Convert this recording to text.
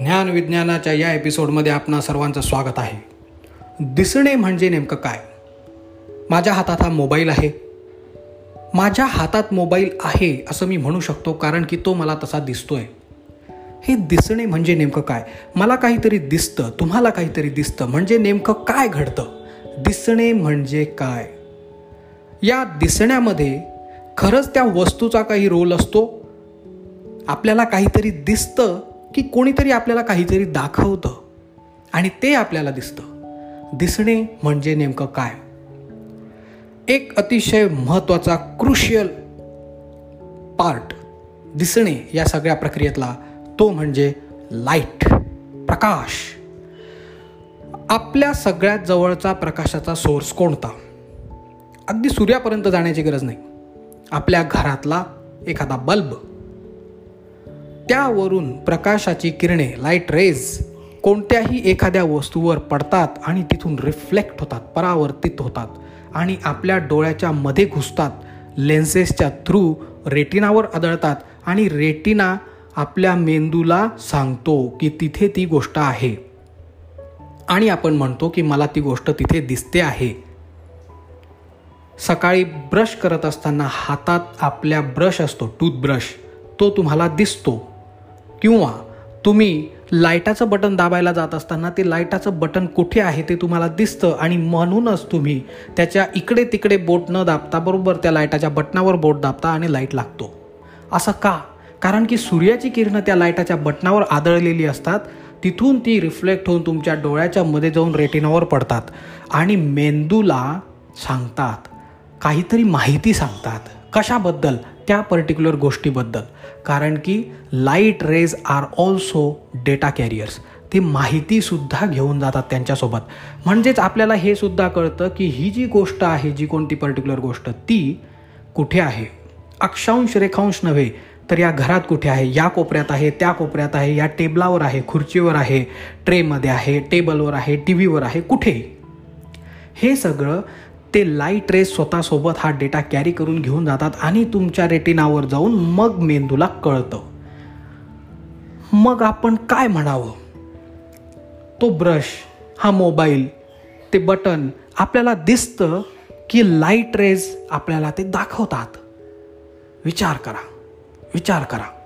ज्ञान विज्ञानाच्या या एपिसोडमध्ये आपणा सर्वांचं स्वागत आहे. दिसणे म्हणजे नेमकं काय? माझ्या हातात हा मोबाईल आहे. माझ्या हातात मोबाईल आहे असं मी म्हणू शकतो कारण की तो मला तसा दिसतोय. हे दिसणे म्हणजे नेमकं काय? मला काहीतरी दिसतं तुम्हाला काहीतरी दिसतं म्हणजे नेमकं काय घडतं? दिसणे म्हणजे काय? या दिसण्यामध्ये खरंच त्या वस्तूचा काही रोल असतो? आपल्याला काहीतरी दिसतं की कोणीतरी आपल्याला काहीतरी दाखवतं आणि ते आपल्याला दिसतं. दिसणे म्हणजे नेमकं काय? एक अतिशय महत्त्वाचा क्रुशियल पार्ट दिसणे या सगळ्या प्रक्रियेतला तो म्हणजे लाइट प्रकाश. आपल्या सगळ्यात जवळचा प्रकाशाचा सोर्स कोणता? अगदी सूर्यापर्यंत जाण्याची गरज नाही. आपल्या घरातला एखादा बल्ब त्यावरून प्रकाशाची किरणे लाइट रेज कोणत्याही एखाद्या वस्तूवर पडतात आणि तिथून रिफ्लेक्ट होतात परावर्तित होतात आणि आपल्या डोळ्याच्या मध्ये घुसतात. लेन्सेसच्या थ्रू रेटिनावर आदळतात आणि रेटिना आपल्या मेंदूला सांगतो की तिथे ती गोष्ट आहे. आणि आपण म्हणतो की मला ती गोष्ट तिथे दिसते आहे. सकाळी ब्रश करत असताना हातात आपल्या ब्रश असतो टूथब्रश तो तुम्हाला दिसतो. किंवा तुम्ही लाईटाचं बटन दाबायला जात असताना ते लाईटाचं बटन कुठे आहे ते तुम्हाला दिसतं आणि म्हणूनच तुम्ही त्याच्या इकडे तिकडे बोट न दाबता बरोबर त्या लाईटाच्या बटनावर बोट दाबता आणि लाइट लागतो. असं का? कारण की सूर्याची किरणं त्या लाईटाच्या बटनावर आदळलेली असतात तिथून ती रिफ्लेक्ट होऊन तुमच्या डोळ्याच्या मध्ये जाऊन रेटिनावर पडतात आणि मेंदूला सांगतात काहीतरी माहिती सांगतात. कशाबद्दल? त्या पर्टिक्युलर गोष्टीबद्दल. कारण की light rays are also data carriers ते माहितीसुद्धा घेऊन जातात त्यांच्यासोबत. म्हणजेच आपल्याला हे सुद्धा कळतं की ही जी गोष्ट आहे जी कोणती पर्टिक्युलर गोष्ट ती कुठे आहे? अक्षांश रेखांश नव्हे तर या घरात कुठे आहे? या कोपऱ्यात आहे त्या कोपऱ्यात आहे या टेबलावर आहे खुर्चीवर आहे ट्रेमध्ये आहे टेबलवर आहे टी व्हीवर आहे कुठे? हे सगळं ते लाइट रेस स्वतःसोबत हा डेटा कॅरी करून घेऊन जातात आणि तुमच्या रेटिनावर जाऊन मग मेंदूला कळतं. मग आपण काय म्हणावं? तो ब्रश हा मोबाईल ते बटन आपल्याला दिसतं की लाइट रेज आपल्याला ते दाखवतात. विचार करा. विचार करा.